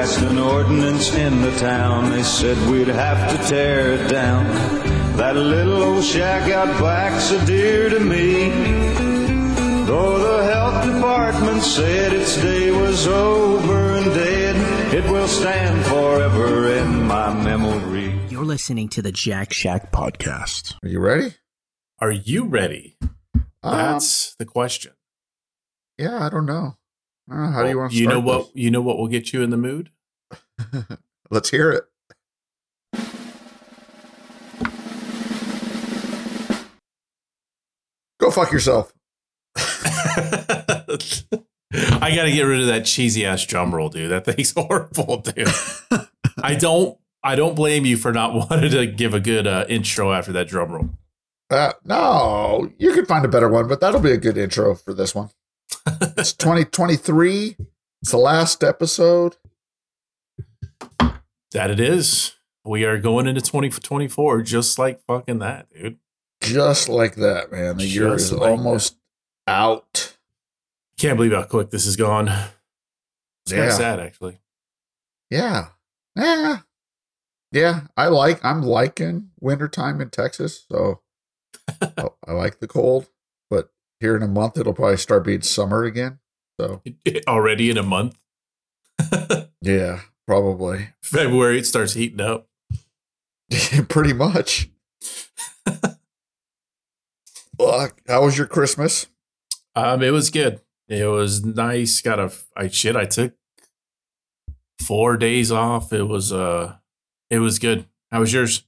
passed an ordinance in the town. They said we'd have to tear it down. That little old shack out back's so dear to me. Though the health department said its day was over and dead, it will stand forever in my memory. You're listening to the Jack Shack podcast. Are you ready? Are you ready? Um, That's the question. yeah, I don't know. Know. How do you want to You know what? You know what will get you in the mood? Let's hear it. Go fuck yourself. I got to get rid of that cheesy ass drum roll, dude. That thing's horrible, dude. I don't. I don't blame you for not wanting to give a good uh, intro after that drum roll. Uh, no, you could find a better one, but that'll be a good intro for this one. It's 2023. It's the last episode. That it is. We are going into 2024 just like fucking that, dude. Just like that, man. The year is like almost out. Can't believe how quick this is gone. It's kind of sad, actually. Yeah. Yeah. Yeah. I like I'm liking wintertime in Texas. So I like the cold. Here in a month it'll probably start being summer again. So Already in a month, yeah, probably. February, it starts heating up. Pretty much. Well, how was your Christmas? Um, it was good. It was nice. Got a I shit. I took four days off. It was uh, it was good. How was yours?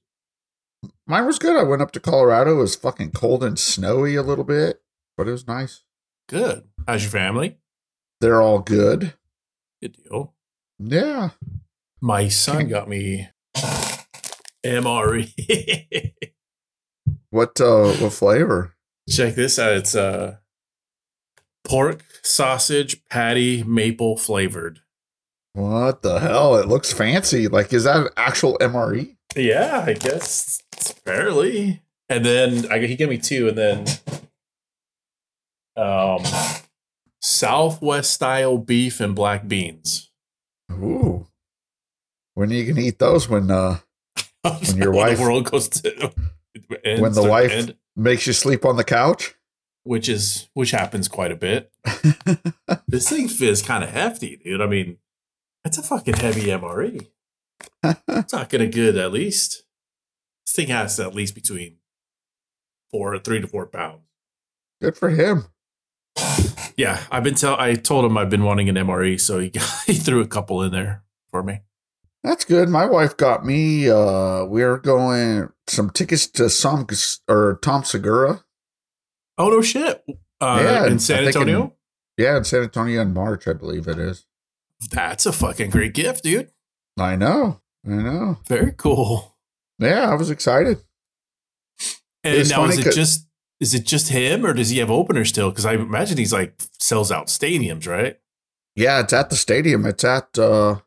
Mine was good. I went up to Colorado. It was fucking cold and snowy a little bit, but it was nice. Good. How's your family? They're all good. Good deal. Yeah. My son got me MRE. What uh what flavor? Check this out. It's uh pork sausage patty maple flavored. What the hell? It looks fancy. Like is that an actual? MRE? Yeah, I guess it's fairly. And then I he gave me two, and then um Southwest style beef and black beans. Ooh. When are you gonna eat those when uh When your wife- the world goes to ends when the wife end, makes you sleep on the couch? which is which happens quite a bit. This thing is kind of hefty, dude. I mean, it's a fucking heavy MRE. It's not gonna good at least. This thing has at least between four, three to four pounds. Good for him. Yeah, I've been tell. I told him I've been wanting an MRE, so he he threw a couple in there for me. That's good. My wife got me uh we're going some tickets to some or Tom Segura. Oh no shit! Uh, Yeah, in San think in- Antonio, Yeah, in San Antonio in March, I believe it is. that's a fucking great gift, dude. I know. I know. Very cool. Yeah, I was excited. And It's now is it just is it just him, or does he have openers still? Because I imagine he's like sells out stadiums, right? Yeah, it's at the stadium. It's at uh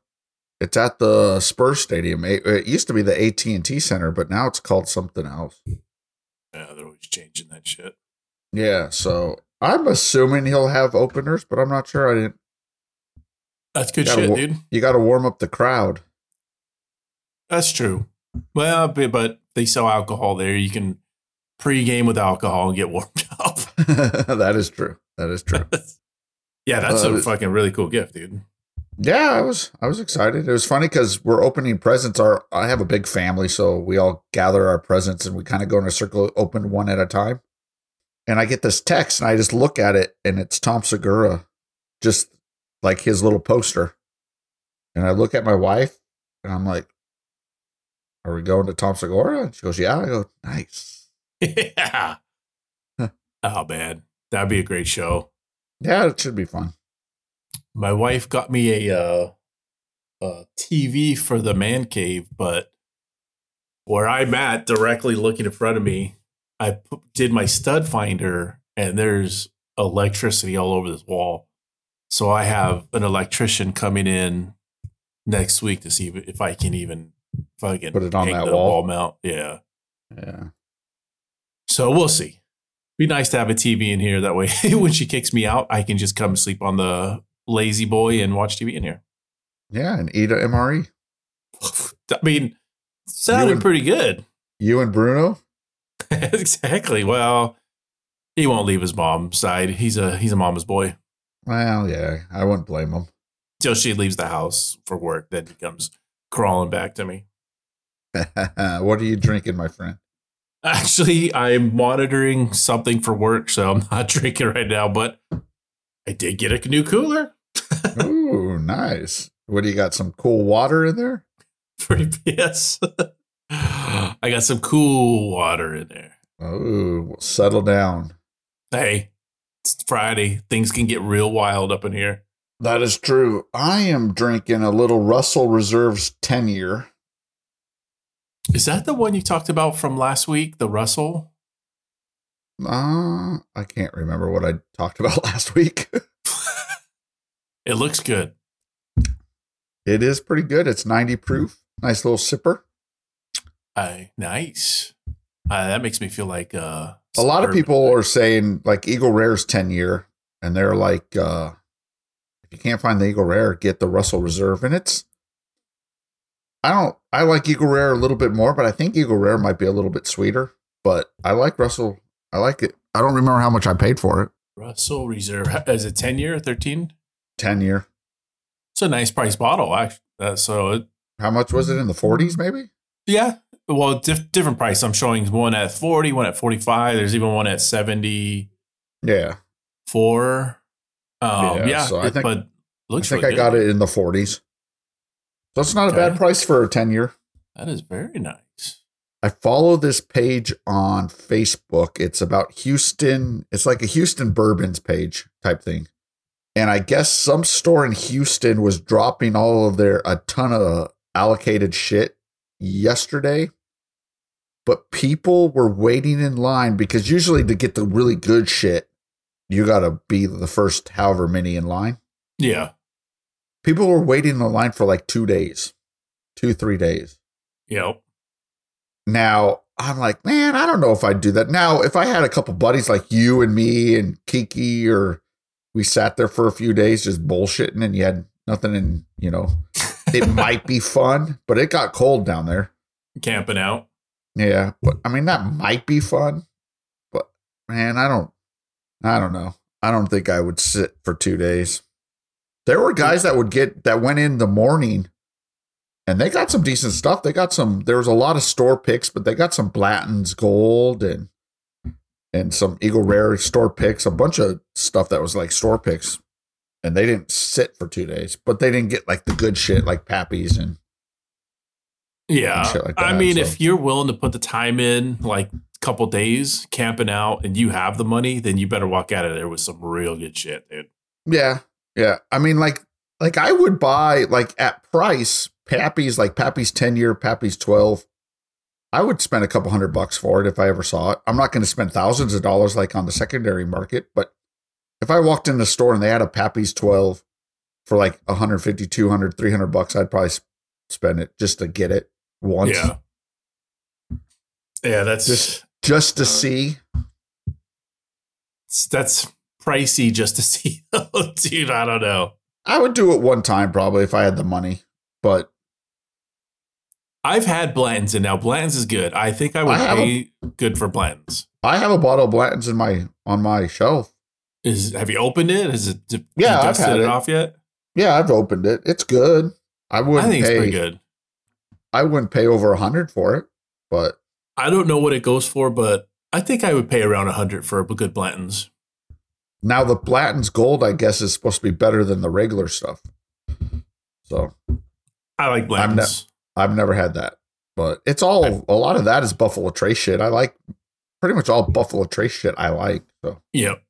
it's at the Spurs Stadium. It, used to be the AT&T Center, but now it's called something else. Yeah, they're always changing that shit. Yeah, so I'm assuming he'll have openers, but I'm not sure. I didn't. That's good shit, wa- dude. You got to warm up the crowd. That's true. Well, but they sell alcohol there. You can pregame with alcohol and get warmed up. that is true. That is true. yeah, that's Uh, a fucking really cool gift, dude. Yeah, I was I was excited. It was funny because we're opening presents. Our I have a big family, so we all gather our presents and we kind of go in a circle, open one at a time. And I get this text, and I just look at it, and it's Tom Segura, just like his little poster. And I look at my wife, and I'm like, "Are we going to Tom Segura?" And she goes, "Yeah." I go, "Nice." yeah. Huh. oh man, that'd be a great show. Yeah, it should be fun. My wife got me a uh, a TV for the man cave, but where I'm at, directly looking in front of me, I did my stud finder, and there's electricity all over this wall. So I have an electrician coming in next week to see if, I can even fucking Put it on that the wall? mount. Yeah. Yeah. So we'll see. Be nice to have a TV in here. That way, when she kicks me out, I can just come sleep on the lazy boy and watch TV in here. Yeah, and eat a MRE. I mean, sounded and- pretty good. You and Bruno? exactly. Well, he won't leave his mom's side. He's a he's a mama's boy. Well, yeah, I wouldn't blame him. Till she leaves the house for work, then he comes crawling back to me. what are you drinking, my friend? Actually, I'm monitoring something for work, so I'm not drinking right now. But I did get a new cooler. Ooh, nice. What do you got? Some cool water in there? Pretty yes. I got some cool water in there. Oh, settle down. Hey, it's Friday. Things can get real wild up in here. That is true. I am drinking a little Russell Reserves 10 year. Is that the one you talked about from last week? The Russell? Uh, I can't remember what I talked about last week. It looks good. it is pretty good. It's 90 proof. Nice little sipper. I nice. Uh, that makes me feel like uh, A lot of people are saying like Eagle Rare's 10 year, and they're like, uh, if you can't find the Eagle Rare, get the Russell Reserve. And it's, I don't, I like Eagle Rare a little bit more, but I think Eagle Rare might be a little bit sweeter. But I like Russell. I like it. I don't remember how much I paid for it. Russell Reserve. Is it ten year or thirteen? 10 year. It's a nice price bottle, actually. Uh, so it, How much was it in the 40s, maybe? yeah. Well, diff- different price. I'm showing one at forty, one at forty five. There's even one at seventy Yeah. four. Um, Yeah, yeah, so I think- but looks. I think really I got it in the 40s. It's not a bad price for a 10 year. That is very nice. I follow this page on Facebook. It's about Houston. It's like a Houston bourbons page type thing. And I guess some store in Houston was dropping all of their a ton of allocated shit yesterday. But people were waiting in line because usually to get the really good shit, you got to be the first however many in line. Yeah. People were waiting in the line for like two days, two, three days. Yep. Now I'm like, man, I don't know if I'd do that. Now, if I had a couple buddies like you and me and Kiki, or we sat there for a few days just bullshitting and you had nothing and you know, it might be fun, but it got cold down there. Camping out. Yeah. But I mean, that might be fun, but man, I don't, I don't know. I don't think I would sit for two days. There were guys that would get, that went in the morning and they got some decent stuff. They got some, there was a lot of store picks, but they got some Blanton's gold and, and some Eagle Rare store picks, a bunch of stuff that was like store picks. And they didn't sit for two days, but they didn't get like the good shit like Pappy's and Yeah. and shit like I mean, so. if you're willing to put the time in, like a couple days camping out, and you have the money, then you better walk out of there with some real good shit, dude. Yeah, yeah. I mean, like, like I would buy like at price Pappy's like Pappy's ten year, Pappy's twelve. I would spend a couple hundred bucks for it if I ever saw it. I'm not going to spend thousands of dollars like on the secondary market, but if I walked in the store and they had a Pappy's 12 for like 150, 200, 300 bucks, I'd probably spend it just to get it once, Yeah. Yeah, that's Just- just to uh, see. that's pricey just to see. dude, I don't know. I would do it one time probably if I had the money, but I've had Blanton's, and now Blanton's is good. I think I would I pay good for Blanton's. I have a bottle of Blanton's in my on my shelf. Is have you opened it? Is it? Yeah, I've had it, it. off yet? Yeah, I've opened it. It's good. I wouldn't I think pay. it's pretty good. I wouldn't pay over a hundred for it, but I don't know what it goes for, but I think I would pay around a hundred for a good Blanton's. Now the Blanton's Gold, I guess, is supposed to be better than the regular stuff. So I like Blanton's. I've never had that, but it's all a lot of that is Buffalo Trace shit. I like pretty much all Buffalo Trace shit. I like so Yep.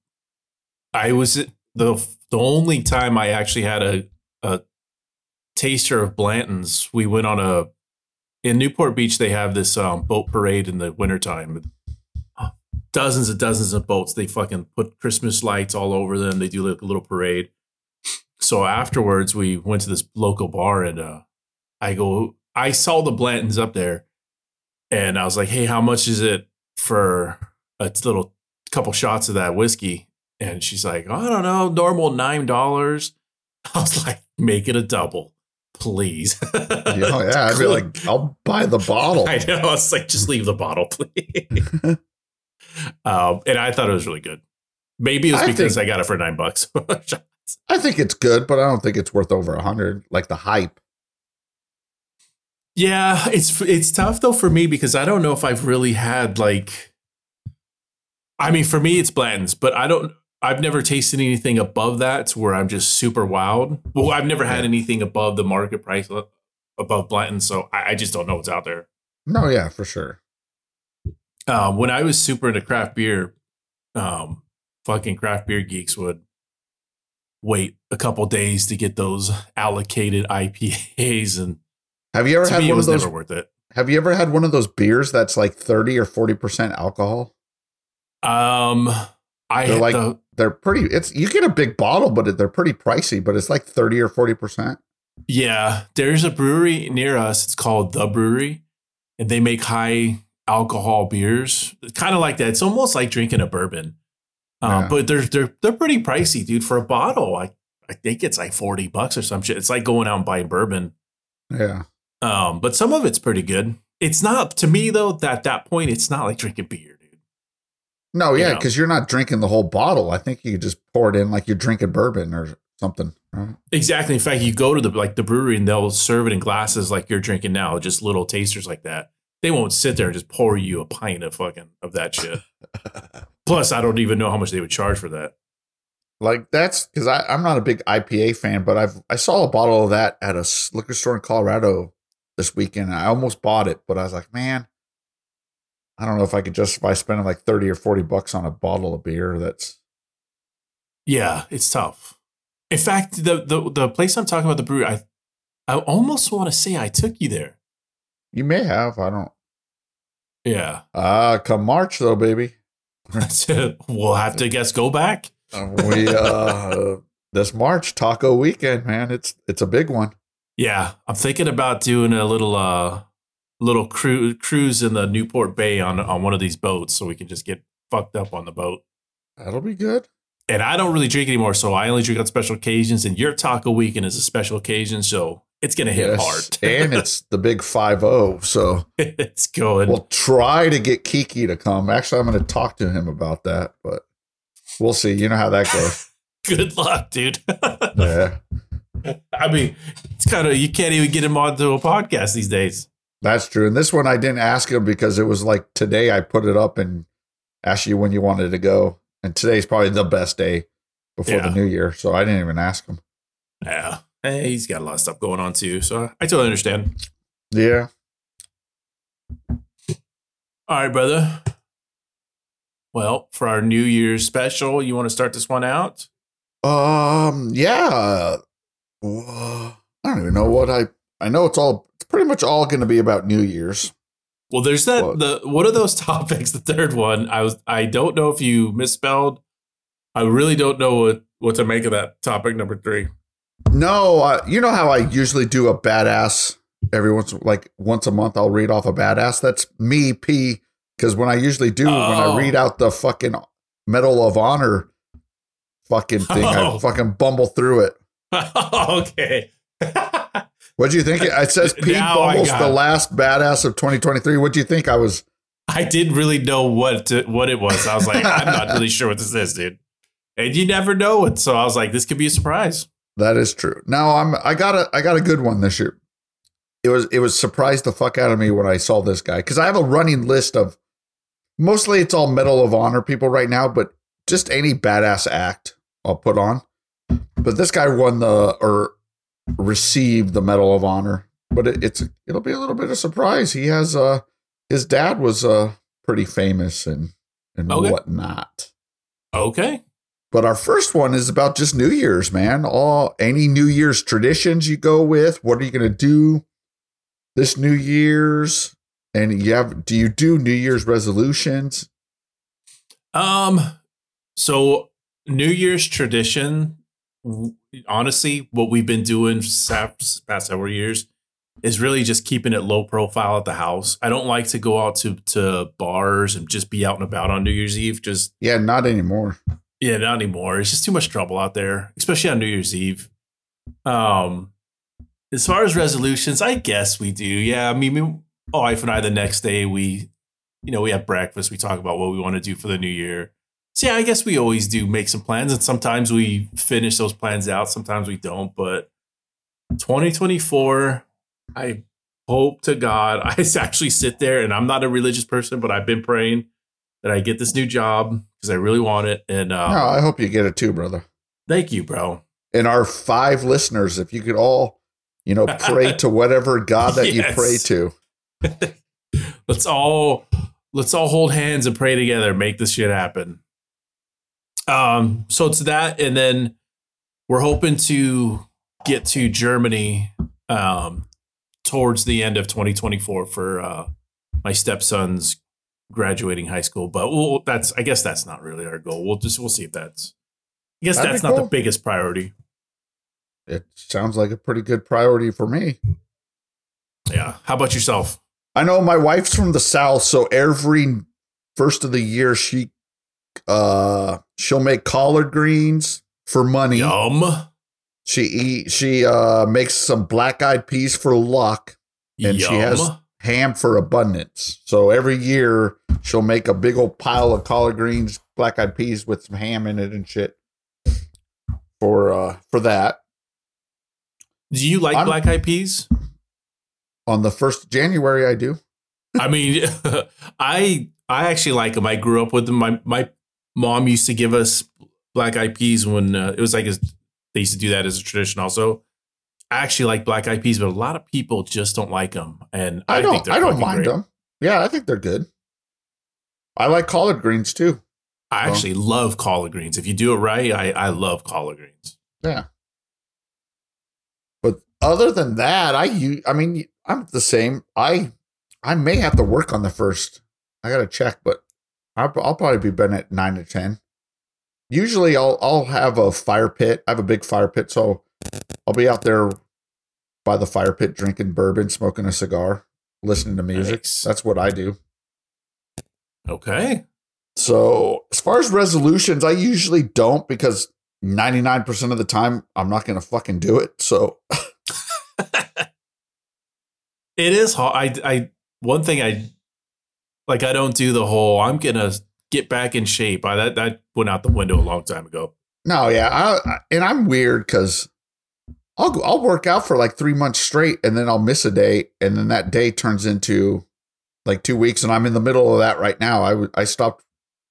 I was the the only time I actually had a a taster of Blanton's. We went on a in Newport Beach. They have this um, boat parade in the wintertime. Dozens and dozens of boats. They fucking put Christmas lights all over them. They do like a little parade. So afterwards, we went to this local bar and uh, I go. I saw the Blantons up there, and I was like, "Hey, how much is it for a little couple shots of that whiskey?" And she's like, I don't know, normal nine dollars. I was like, make it a double. please. Know, yeah, I'd be like, I'll buy the bottle. I know. I was like just leave the bottle, please. um, and I thought it was really good. Maybe it's was I because think- I got it for nine bucks. I think it's good, but I don't think it's worth over a hundred. Like the hype. yeah, it's it's tough though for me because I don't know if I've really had like. I mean, for me, it's Blanton's, but I don't. I've never tasted anything above that to where I'm just super wowed. Well, I've never had anything above the market price uh, above Blanton, so I, I just don't know what's out there. No, yeah, for sure. Um, when I was super into craft beer, um, fucking craft beer geeks would wait a couple days to get those allocated IPAs, and Have you ever had one of those? never worth it. Have you ever had one of those beers that's like thirty or forty percent alcohol? Um, I They're like- the, They're pretty. It's you get a big bottle, but they're pretty pricey. But it's like thirty or forty percent. yeah. There's a brewery near us. It's called the Brewery, and they make high alcohol beers, kind of like that. It's almost like drinking a bourbon, um, Yeah. but they're they're they're pretty pricey, dude. For a bottle, I I think it's like forty bucks or some shit. It's like going out and buying bourbon. Yeah. Um, but some of it's pretty good. It's not to me though. That that point, it's not like drinking beer, dude. No, You yeah, know. because you're not drinking the whole bottle. I think you could just pour it in like you're drinking bourbon or something. Right? Exactly. In fact, you go to the like the brewery and they'll serve it in glasses like you're drinking now, just little tasters like that. They won't sit there and just pour you a pint of fucking of that shit. Plus, I don't even know how much they would charge for that. Like that's because I'm not a big IPA fan, but I've I saw a bottle of that at a liquor store in Colorado this weekend. And I almost bought it, but I was like, man, I don't know if I could justify spending like thirty or forty bucks on a bottle of beer. That's Yeah, it's tough. In fact, the the the place I'm talking about, the brewery, I I almost want to say I took you there. you may have. I don't. Yeah. Ah, come March though, baby. That's it. we'll have to guess go back. Uh, we uh this March taco weekend, man. It's it's a big one. Yeah, I'm thinking about doing a little uh little cru- cruise in the Newport Bay on on one of these boats so we can just get fucked up on the boat. That'll be good. And I don't really drink anymore, so I only drink on special occasions. And your taco weekend is a special occasion, so it's gonna hit Yes. hard. and it's the big five zero. So it's going. we'll try to get Kiki to come. Actually, I'm going to talk to him about that, but we'll see. You know how that goes. Good luck, dude. yeah, I mean, it's kind of you can't even get him onto a podcast these days. that's true. And this one I didn't ask him because it was like today I put it up and asked you when you wanted to go, and today's probably the best day before Yeah. the new year. So I didn't even ask him. Yeah, hey, he's got a lot of stuff going on too, so I totally understand. Yeah. All right, brother. Well, for our New Year's special, you want to start this one out? Um. Yeah. Uh, I don't even know what I. I know it's all. It's pretty much all going to be about New Year's. Well, there's that What? the one of those topics. The third one, I was I don't know if you misspelled. I really don't know what what to make of that topic number three. No, uh, you know how I usually do a badass every once, like once a month. I'll read off a badass. That's me, P. Because when I usually do, when I Oh. read out the fucking Medal of Honor fucking thing, Oh. I fucking bumble through it. okay. What do you think? It says P. Now I the last badass of 2023. What do you think? I was. I didn't really know what to, what it was. I was like, I'm not really sure what this is, dude. And you never know it, so I was like, this could be a surprise. That is true. Now I'm. I got a. I got a good one this year. It was. It was surprised the fuck out of me when I saw this guy because I have a running list of. Mostly it's all Medal of Honor people right now, but just any badass act I'll put on. But this guy won the or received the Medal of Honor. But it, it's it'll be a little bit of surprise. He has uh his dad was uh pretty famous and and Okay. whatnot. Okay. But our first one is about just New Year's, man. All any New Year's traditions you go with. What are you gonna do this New Year's? And you have do you do New Year's resolutions? Um, so New Year's tradition, honestly, what we've been doing past several years is really just keeping it low profile at the house. I don't like to go out to to bars and just be out and about on New Year's Eve. Just Yeah, not anymore. Yeah, not anymore. It's just too much trouble out there, especially on New Year's Eve. Um, as far as resolutions, I guess we do. Yeah, I mean, me, my wife and I the next day we, you know, we have breakfast. We talk about what we want to do for the new year. So yeah, I guess we always do make some plans, and sometimes we finish those plans out. Sometimes we don't. But 2024, I hope to God I actually sit there, and I'm not a religious person, but I've been praying that I get this new job because I really want it. And uh, no, I hope you get it too, brother. thank you, bro. And our five listeners, if you could all, you know, pray to whatever God that you pray to. let's all let's all hold hands and pray together make this shit happen um so it's that and then we're hoping to get to germany um towards the end of 2024 for uh my stepson's graduating high school but we'll, that's i guess that's not really our goal we'll just we'll see if that's i guess That'd that's not cool. the biggest priority It sounds like a pretty good priority for me. yeah how about yourself I know my wife's from the south, so every first of the year she uh she'll make collard greens for money. yum She eat she uh makes some black eyed peas for luck, And yum she has- ham for abundance. So every year she'll make a big old pile of collard greens, black eyed peas with some ham in it and shit. For uh for that. do you like I'm- black eyed peas On the first of January I do. I mean, I I actually like them. I grew up with them. My my mom used to give us black eyed peas when uh, it was like a, they used to do that as a tradition. Also, I actually like black eyed peas, but a lot of people just don't like them. And I, I, don't I don't mind great. them. Yeah, I think they're good. I like collard greens too. I actually love collard greens. If you do it right, I I love collard greens. Yeah. But other than that, I I mean, I'm the same. I I may have to work on the first. I gotta check, but I'll, I'll probably be been at nine to ten. Usually, I'll I'll have a fire pit. I have a big fire pit, so I'll be out there by the fire pit drinking bourbon, smoking a cigar, listening to music. Nice. That's what I do. Okay. So, as far as resolutions, I usually don't because 99% of the time I'm not going to fucking do it. So, It is hard. I I one thing I like. I don't do the whole. I'm gonna get back in shape. I, that that went out the window a long time ago. no, yeah. I, I- and I'm weird because I'll, go- I'll work out for like three months straight and then I'll miss a day. And then that day turns into like two weeks. And I'm in the middle of that right now. I, w- I stopped,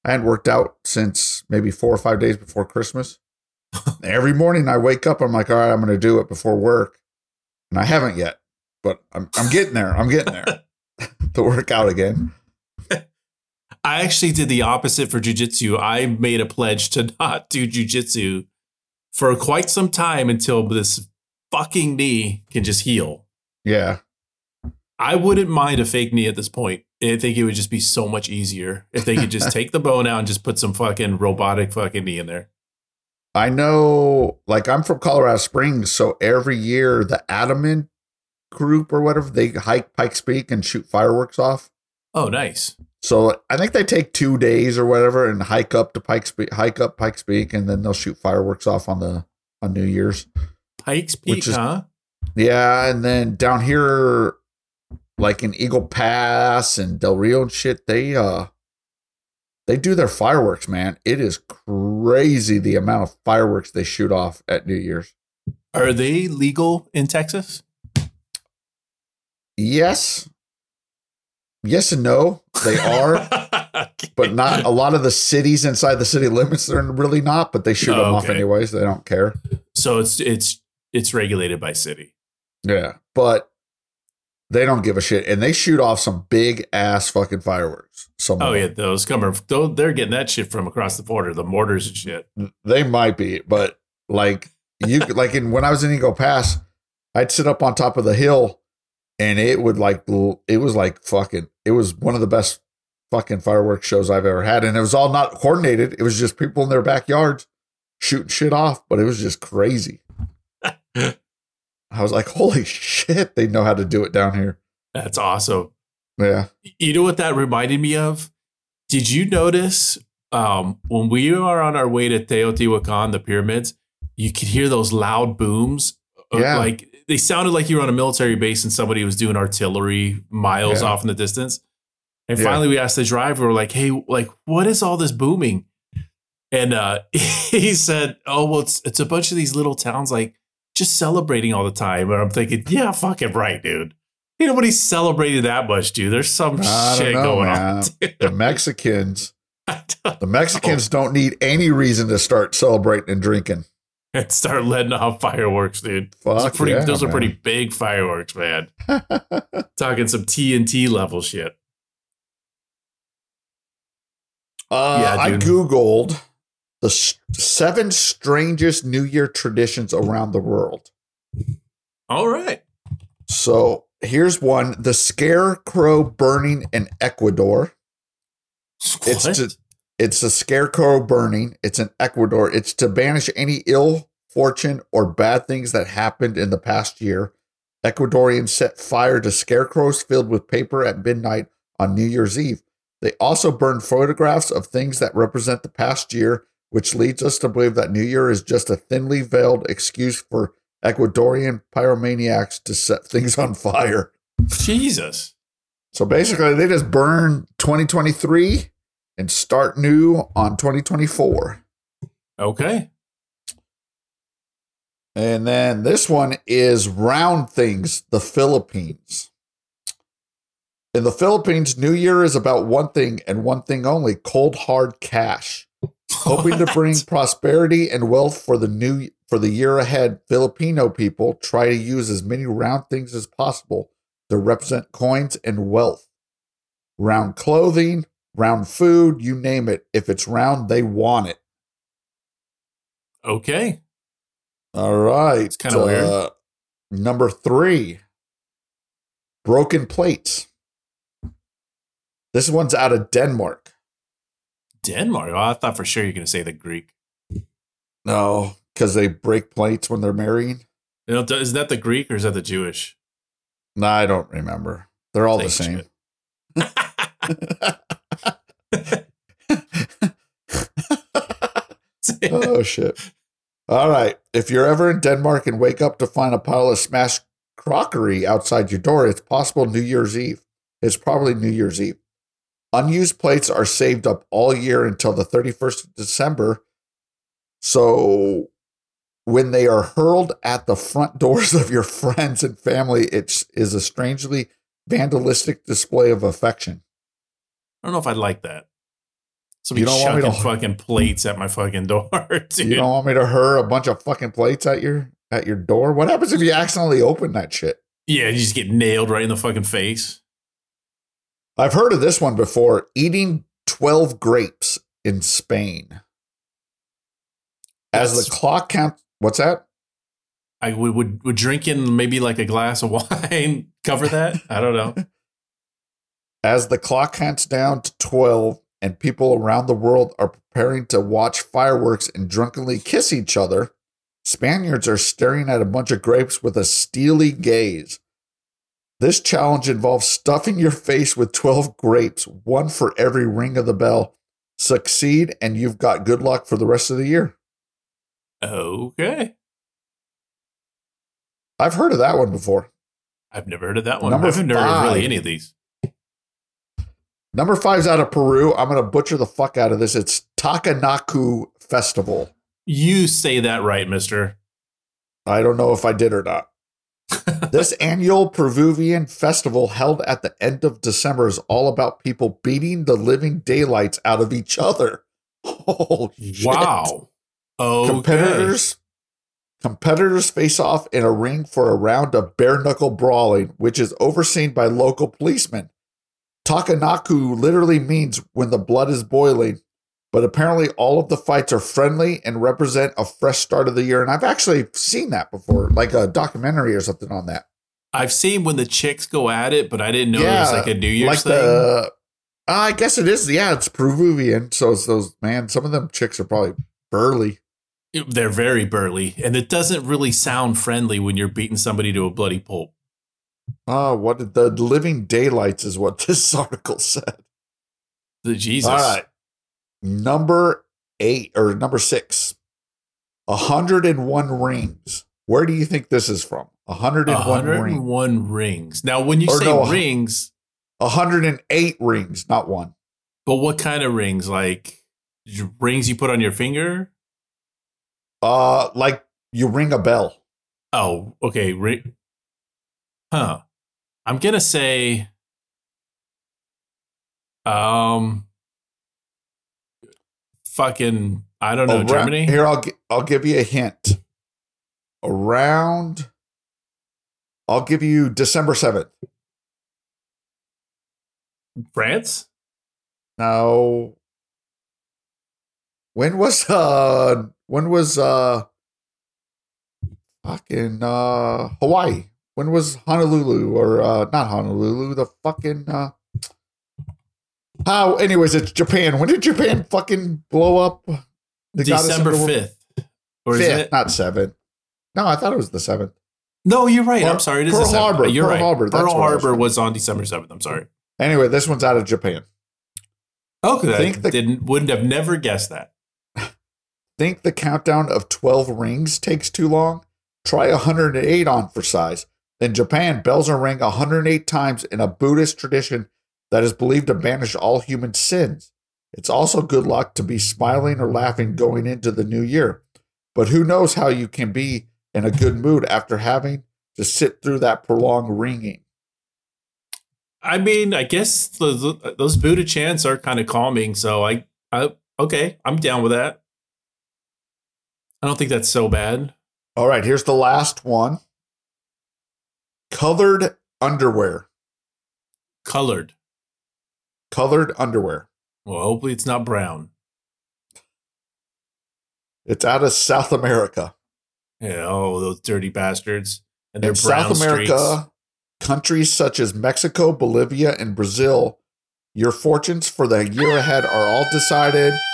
I hadn't worked out since maybe four or five days before Christmas. Every morning I wake up, I'm like, all right, I'm going to do it before work. And I haven't yet, but I'm, I'm getting there. I'm getting there to work out again. I actually did the opposite for jujitsu. I made a pledge to not do jujitsu for quite some time until this fucking knee can just heal. Yeah. I wouldn't mind a fake knee at this point. I think it would just be so much easier if they could just take the bone out and just put some fucking robotic fucking knee in there. I know, like, I'm from Colorado Springs. So every year, the AdAmAn group or whatever, they hike Pikes Peak and shoot fireworks off. Oh, nice. So I think they take two days or whatever and hike up to Pikes Peak, hike up Pikes Peak, and then they'll shoot fireworks off on the on New Year's. Pikes Peak, Which is- huh? Yeah, and then down here, like in Eagle Pass and Del Rio and shit, they uh they do their fireworks, man. It is crazy the amount of fireworks they shoot off at New Year's. Are they legal in Texas? Yes, yes and no, they are. but not a lot of the cities inside the city limits they're really not but they shoot Oh, them off anyways they don't care So it's it's it's regulated by city. yeah but they don't give a shit and they shoot off some big ass fucking fireworks some Oh yeah, those come. tho- They're getting that shit from across the border. The mortars and shit. they might be but like you like in when i was in eagle pass i'd sit up on top of the hill and it would like it was like fucking it was one of the best fucking fireworks shows i've ever had and it was all not coordinated it was just people in their backyards shooting shit off but it was just crazy i was like holy shit they know how to do it down here That's awesome. yeah You know what that reminded me of? Did you notice um, when we are on our way to Teotihuacan, the pyramids, you could hear those loud booms. Uh, Yeah. Like they sounded like you were on a military base and somebody was doing artillery miles Yeah. off in the distance. And Yeah. finally, we asked the driver, we're like, "Hey, like, what is all this booming?" And uh, he said, "Oh, well, it's it's a bunch of these little towns like just celebrating all the time." And I'm thinking, "Yeah, fucking right, dude. Ain't nobody celebrating that much, dude. There's some shit know, going man. on." dude. The Mexicans, the Mexicans don't need any reason to start celebrating and drinking. and start letting off fireworks, dude. Those are Fuck pretty, yeah, those are pretty big fireworks, man. Talking some TNT level shit. Uh, Yeah, I googled the seven strangest New Year traditions around the world. All right. So here's one: the scarecrow burning in Ecuador. It's What? to- It's a scarecrow burning. It's in Ecuador. It's to banish any ill fortune or bad things that happened in the past year. Ecuadorians set fire to scarecrows filled with paper at midnight on New Year's Eve. They also burn photographs of things that represent the past year, which leads us to believe that New Year is just a thinly veiled excuse for Ecuadorian pyromaniacs to set things on fire. Jesus. So basically, they just burn 2023 and start new on 2024. Okay. And then this one is Round Things, the Philippines. In the Philippines, New Year is about one thing and one thing only cold hard cash. Hoping to bring prosperity and wealth for the new for the year ahead, Filipino people try to use as many round things as possible to represent coins and wealth. Round clothing, round food, you name it. If it's round, they want it. Okay. All right. It's kinda weird. Uh, number three, broken plates. This one's out of Denmark. Denmark. Oh, I thought for sure you're going to say the Greek. No, because they break plates when they're marrying. You know, is that the Greek or is that the Jewish? No, I don't remember. They're all Thanks, the same. oh shit. All right. If you're ever in Denmark and wake up to find a pile of smashed crockery outside your door, it's possible New Year's Eve. It's probably New Year's Eve. Unused plates are saved up all year until the 31st of December. So when they are hurled at the front doors of your friends and family, it is a strangely vandalistic display of affection. I don't know if I'd like that. So You don't want me chucking to- fucking plates at my fucking door, dude. You don't want me to hurl a bunch of fucking plates at your at your door? What happens if you accidentally open that shit? yeah, you just get nailed right in the fucking face. I've heard of this one before. Eating 12 grapes in Spain. As That's- the clock counts, what's that? I would, would would drinking maybe like a glass of wine cover that. I don't know. As the clock counts down to 12 and people around the world are preparing to watch fireworks and drunkenly kiss each other, Spaniards are staring at a bunch of grapes with a steely gaze. This challenge involves stuffing your face with 12 grapes, one for every ring of the bell. Succeed, and you've got good luck for the rest of the year. Okay, I've heard of that one before. I've never heard of that one. Number I've never heard of five. really any of these. Number five's out of Peru. I'm going to butcher the fuck out of this. It's Takanaku Festival. You say that right, Mister. I don't know if I did or not. This annual Peruvian festival held at the end of December is all about people beating the living daylights out of each other. Oh, shit. Wow. Okay. Competitors competitors face off in a ring for a round of bare knuckle brawling, which is overseen by local policemen. Takanaku literally means when the blood is boiling, but apparently all of the fights are friendly and represent a fresh start of the year. And I've actually seen that before, like a documentary or something on that. I've seen when the chicks go at it, but I didn't know it was like a New Year's like thing. the. I guess it is. Yeah, it's Peruvian. So it's those man. Some of them chicks are probably burly. They're very burly, and it doesn't really sound friendly when you're beating somebody to a bloody pulp. Oh, what did the living daylights is what this article said. The Jesus. All right. Number eight or number six. 101 rings. Where do you think this is from? 101 rings. 101 rings. Now, when you Or say no, rings, 108 rings, not one. but what kind of rings? Like rings you put on your finger? Uh, like you ring a bell. Oh, okay. Ri- huh. I'm gonna say, um, fucking. I don't know. Around- Germany. Here, I'll I'll give you a hint. Around, I'll give you December seventh. France. Now, when was uh when was uh fucking uh Hawaii? When was Honolulu or uh not Honolulu? The fucking uh how? Anyways, it's Japan. When did Japan fucking blow up? the December fifth. Or is Fifth, it? not seventh. No, I thought it was the seventh. No, you're right. Pearl- I'm sorry. It is Pearl the. Harbor, You're Pearl right. Harbor, that's Pearl I was Harbor was on December seventh. I'm sorry. Anyway, this one's out of Japan. Okay, I Think the- didn't wouldn't have never guessed that. Think the countdown of 12 rings takes too long? Try 108 on for size. In Japan, bells are rang 108 times in a Buddhist tradition that is believed to banish all human sins. It's also good luck to be smiling or laughing going into the new year. But who knows how you can be in a good mood after having to sit through that prolonged ringing? I mean, I guess the, those Buddha chants are kind of calming. So I, I, okay, I'm down with that. I don't think that's so bad. All right, here's the last one colored underwear. Colored. Colored underwear. Well, hopefully it's not brown. It's out of South America. Yeah. Oh, those dirty bastards. And brown South America, streaks. countries such as Mexico, Bolivia, and Brazil, your fortunes for the year ahead are all decided.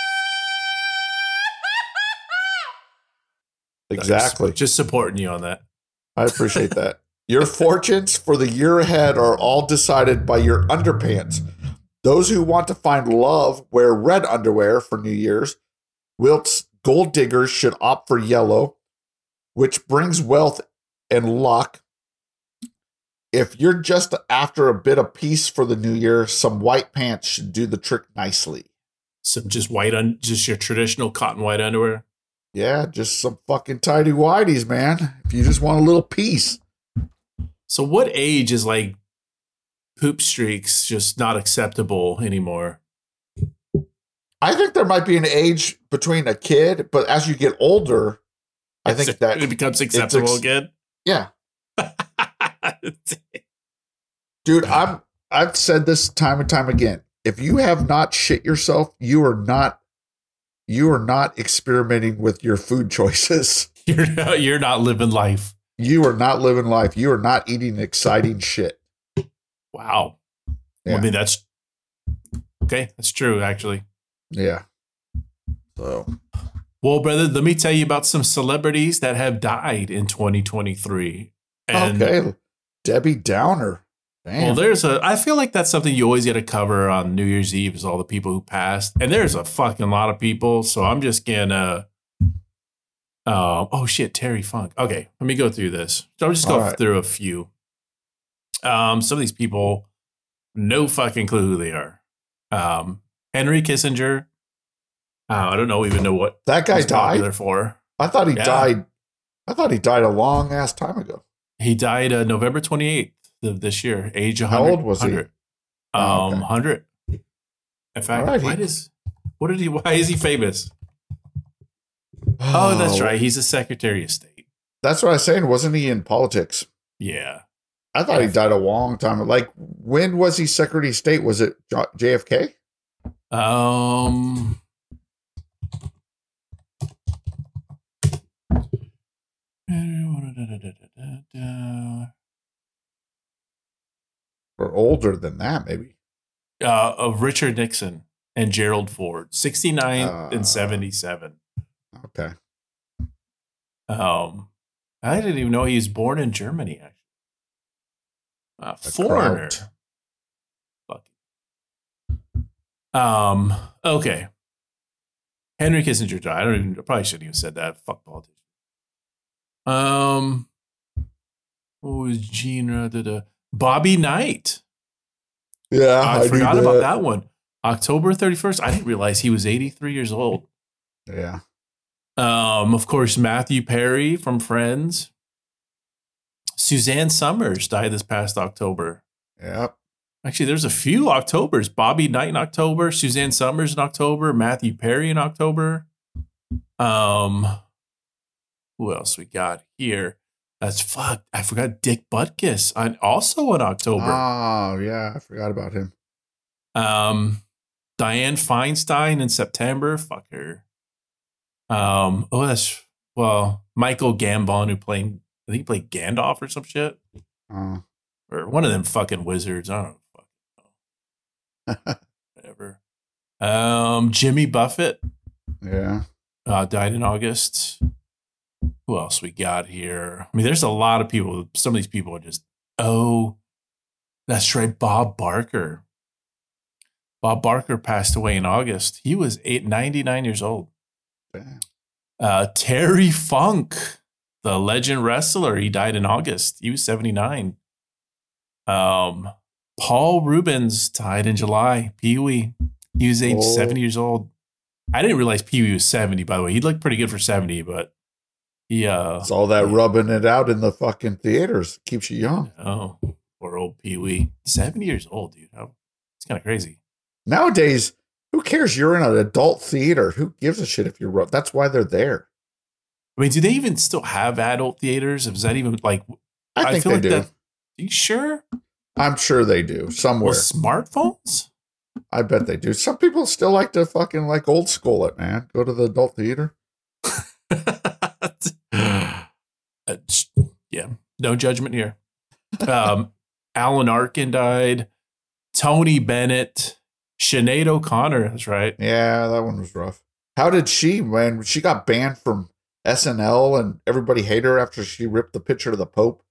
Exactly. Just supporting you on that. I appreciate that. Your fortunes for the year ahead are all decided by your underpants. Those who want to find love wear red underwear for New Year's, whilst gold diggers should opt for yellow, which brings wealth and luck. If you're just after a bit of peace for the new year, some white pants should do the trick nicely. Some just white, un- just your traditional cotton white underwear. Yeah, just some fucking tidy whities, man. If you just want a little peace. So, what age is like poop streaks just not acceptable anymore? I think there might be an age between a kid, but as you get older, I think that it becomes acceptable ex- again. yeah, dude, I'm I've said this time and time again. If you have not shit yourself, you are not you are not experimenting with your food choices. you're not, you're not living life. You are not living life. You are not eating exciting shit. Wow. Yeah. I mean, that's okay. That's true, actually. Yeah. So Well, brother, let me tell you about some celebrities that have died in 2023. And okay, Debbie Downer. Damn. well, there's a. I feel like that's something you always get to cover on New Year's Eve is all the people who passed, and there's a fucking lot of people. So I'm just gonna. Um. Oh shit, Terry Funk. Okay, let me go through this. So I'll just go All right. through a few. Um. Some of these people, no fucking clue who they are. Um. Henry Kissinger. Uh, I don't know even know what that guy died. for. I thought he Yeah. died. I thought he died a long ass time ago. He died uh, November 28th of this year, age 100. How old was he? 100. Oh, Um, okay. 100. In fact, right, why he- does what did he? Why is he famous? Oh, that's right. He's a Secretary of State. That's what I was saying. Wasn't he in politics? Yeah. I thought he died a long time. Like when was he Secretary of State? Was it JFK? Um. Or older than that, maybe. Uh, of Richard Nixon and Gerald Ford, 69 Uh, and 77. Okay. Um, I didn't even know he was born in Germany. Actually, uh, A foreigner. Fuck. Um. Okay. Henry Kissinger died. I don't even. I probably shouldn't even said that. Fuck politicians. Um. What was Gina? Da, da. Bobby Knight. Yeah, I, knew forgot about that one. October 31st. I didn't realize he was 83 years old. Yeah. Um, of course, Matthew Perry from Friends. Suzanne Somers died this past October. Yep. Actually, there's a few Octobers. Bobby Knight in October, Suzanne Somers in October, Matthew Perry in October. Um, who else we got here? That's fuck. I forgot Dick Butkus on also in October. Oh, yeah. I forgot about him. Um, Dianne Feinstein in September. Fuck her. Um, oh, that's well, Michael Gambon who played. I think he played Gandalf or some shit, Oh. or one of them fucking wizards. I don't fucking know. whatever. Um, Jimmy Buffett yeah. uh, died in August. Who else we got here? I mean, there's a lot of people. Some of these people are just oh, that's right, Bob Barker. Bob Barker passed away in August. He was eight, 99 years old. Uh, Terry Funk, the legend wrestler, he died in August. He was 79. Um, Paul Reubens died in July. Pee Wee. He was age Oh. 70 years old. I didn't realize Pee Wee was 70, by the way. He looked pretty good for 70, but he, uh, It's all that rubbing it out in the fucking theaters. Keeps you young. oh, poor old Pee Wee. 70 years old, dude. It's kind of crazy. Nowadays, who cares? You're in an adult theater. Who gives a shit if you're? That's why they're there. I mean, do they even still have adult theaters? Is that even like, I I think feel they like do. that- are you sure? I'm sure they do somewhere. With smartphones? I bet they do. Some people still like to fucking like old school it, man. Go to the adult theater. Uh, yeah, no judgment here. Um, Alan Arkin died. Tony Bennett, Sinead O'Connor. That's right. Yeah, that one was rough. How did she, when she got banned from SNL and everybody hated her after she ripped the picture of the Pope?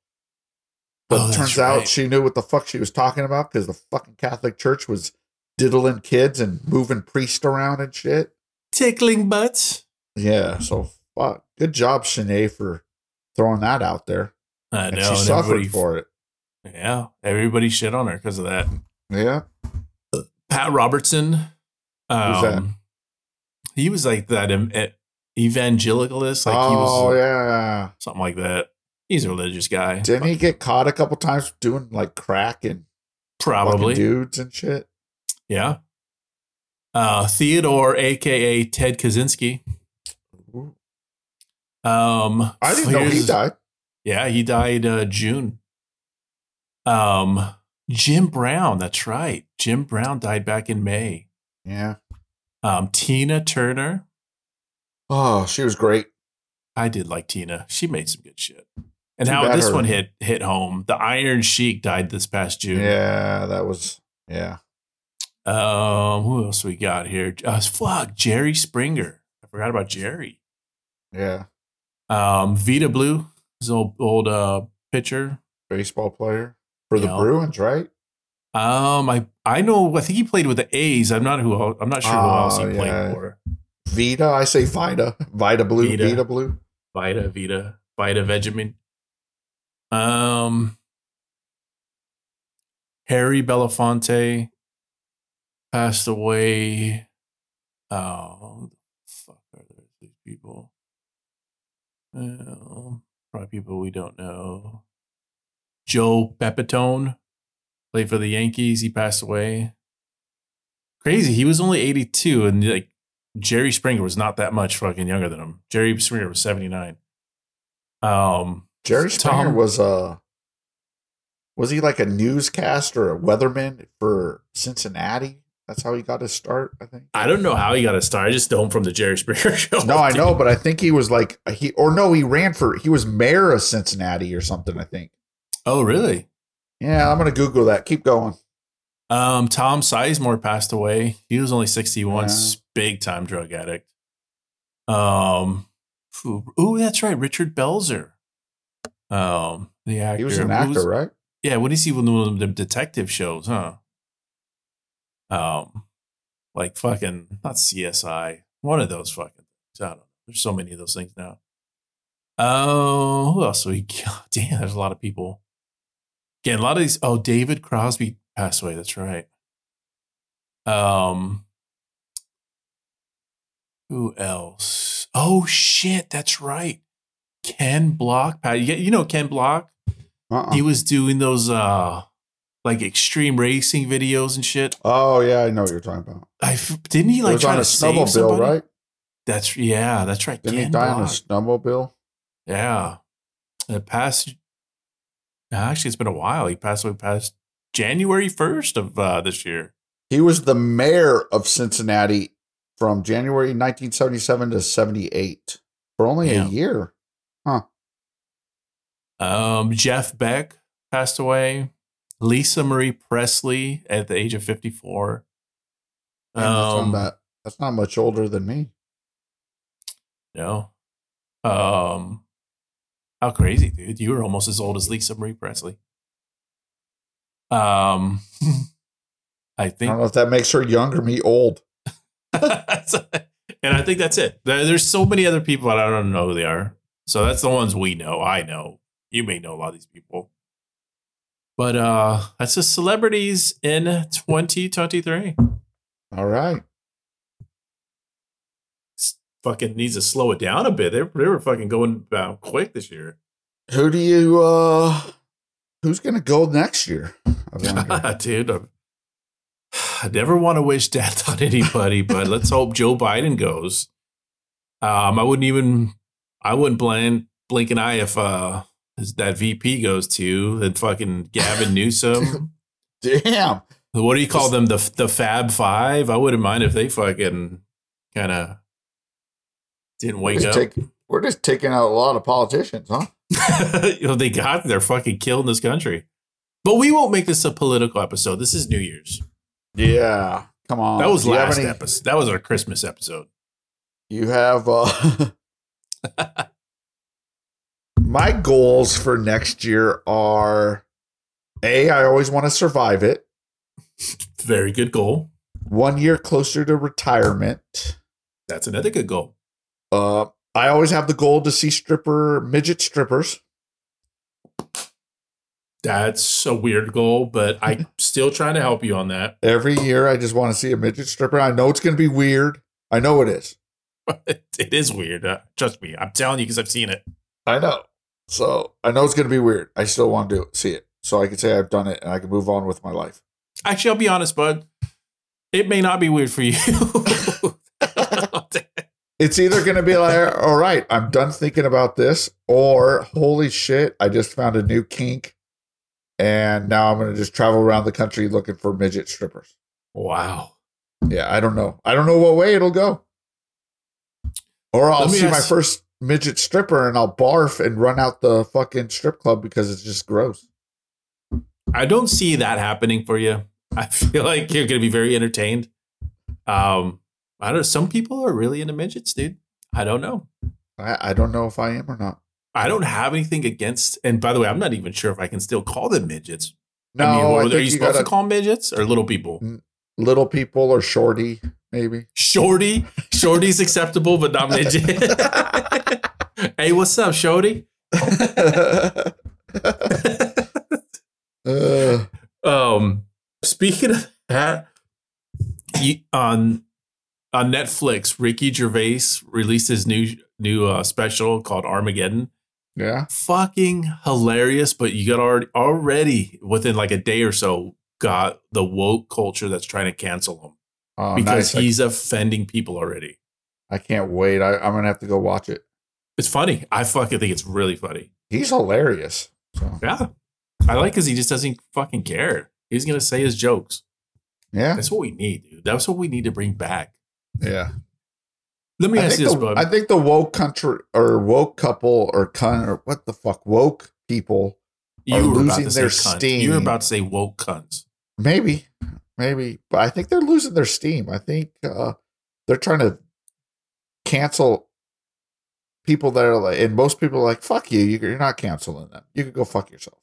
But Oh, it turns out right. she knew what the fuck she was talking about because the fucking Catholic Church was diddling kids and moving priests around and shit. Tickling butts. Yeah, so fuck. Good job, Shanae, for throwing that out there. I And she and suffered for it. Yeah, everybody shit on her because of that. Yeah. Pat Robertson. Um, Who's that? He was like that um, e- evangelicalist, like he oh, was yeah. something like that. He's a religious guy. Didn't he get caught a couple times doing like crack and Probably. dudes and shit? Yeah. Uh, Theodore, aka Ted Kaczynski. Um, I didn't know he died. Yeah, he died uh, June. Um, Jim Brown. That's right. Jim Brown died back in May. Yeah. Um, Tina Turner. Oh, she was great. I did like Tina. She made some good shit. And Too how this her- one hit hit home. The Iron Sheik died this past June. Yeah, that was yeah. Um, who else we got here? Uh, fuck, Jerry Springer. I forgot about Jerry. Yeah. Um, Vida Blue, his old old uh pitcher. Baseball player for the Yeah. Bruins, right? Um, I I know. I think he played with the A's. I'm not who. I'm not sure who else he Oh, played yeah. for. Vita, I say Vita. Vida Blue, Vita. Vita, Blue. Vita, Vita, Vita Vegemin. Um, Harry Belafonte passed away. Oh, fuck are these people? Well, probably people we don't know. Joe Pepitone played for the Yankees. He passed away. Crazy. He was only 82, and like Jerry Springer was not that much fucking younger than him. Jerry Springer was 79. Um, Jerry Springer Tom- was a was he like a newscaster, or a weatherman for Cincinnati? That's how he got his start, I think. I don't know how he got a start. I just know him from the Jerry Springer show. No, I know, but I think he was like he or no, he ran for he was mayor of Cincinnati or something, I think. Oh, really? Yeah, I'm gonna Google that. Keep going. Um, Tom Sizemore passed away. He was only 61, Yeah. big time drug addict. Um, oh, that's right, Richard Belzer. Um, the actor. He was an actor, right? Yeah, what is he with one of the detective shows, huh? Um, like fucking not CSI, one of those fucking things. I don't know. There's so many of those things now. Oh, who else? We damn, there's a lot of people. Again, a lot of these. Oh, David Crosby passed away. That's right. Um, who else? Oh shit, that's right. Ken Block. You you know Ken Block? Uh-uh. He was doing those uh like extreme racing videos and shit. Oh yeah, I know what you're talking about. I f- didn't he like was try on to a save snowmobile, somebody? right? That's yeah, that's right. Didn't Ken he die on a Block. snowmobile? Yeah. It passed. Actually, it's been a while. He passed away past January 1st of uh, this year. He was the mayor of Cincinnati from January 1977 to 78 for only Yeah. a year. Um, Jeff Beck passed away. Lisa Marie Presley at the age of 54. Man, that's, not Um, that's not much older than me. no. Um, how crazy, dude. You were almost as old as Lisa Marie Presley. Um, I think I don't know if that makes her young or me old. and I think that's it. There- There's so many other people, I don't know who they are. So that's the ones we know. I know. You may know a lot of these people. But uh that's just celebrities in 2023. All right. Fucking needs to slow it down a bit. They, they were fucking going about quick this year. Who do you, uh, who's going to go next year? Dude, I'm- I never want to wish death on anybody, but let's hope Joe Biden goes. Um, I wouldn't even, I wouldn't blink, blink an eye if uh that VP goes to and fucking Gavin Newsom. Damn. what do you call them? The the Fab Five. I wouldn't mind if they fucking kind of didn't wake up. take- we're just taking out a lot of politicians, huh? you know, they got they're fucking killing this country. But we won't make this a political episode. This is New Year's. Yeah. Come on. That was Do last any- episode. That was our Christmas episode. You have uh my goals for next year are A, I always want to survive it. Very good goal. One year closer to retirement. That's another good goal. Uh I always have the goal to see stripper midget strippers. That's a weird goal, but I'm still trying to help you on that. Every year I just want to see a midget stripper. I know it's gonna be weird. I know it is. it is weird. Uh, trust me. I'm telling you because I've seen it. I know. So I know it's gonna be weird. I still want to do it, see it. So I can say I've done it and I can move on with my life. Actually, I'll be honest, bud. It may not be weird for you. It's either going to be like, all right, I'm done thinking about this, or holy shit, I just found a new kink, and now I'm going to just travel around the country looking for midget strippers. wow. Yeah, I don't know. I don't know what way it'll go. Or I'll see my first midget stripper and I'll barf and run out the fucking strip club because it's just gross. I don't see that happening for you. I feel like you're going to be very entertained. Um, I don't. Know. Some people are really into midgets, dude. I don't know. I, I don't know if I am or not. I don't have anything against. And by the way, I'm not even sure if I can still call them midgets. No, I mean, I are you supposed gotta- to call them midgets or little people? little people or shorty, maybe. Shorty, Shorty's acceptable, but not midget. hey, what's up, Shorty? Uh, Um, speaking of that, you, on on Netflix, Ricky Gervais released his new new uh, special called Armageddon. yeah. Fucking hilarious, but you got already already within like a day or so got the woke culture that's trying to cancel him Oh, because nice. I- he's offending people already. I can't wait. I, I'm gonna have to go watch it. It's funny. I fucking think it's really funny. He's hilarious. So Yeah, I like because he just doesn't fucking care. He's gonna say his jokes. yeah, That's what we need, dude. That's what we need to bring back. Yeah. Let me I ask you this, the, bud. I think the woke country or woke couple or cunt or what the fuck woke people. are you about losing their cunt. You were about to say woke cunts. Maybe, maybe, but I think they're losing their steam. I think uh, they're trying to cancel people that are like, and most people are like, "Fuck you! You're not canceling them. You can go fuck yourself."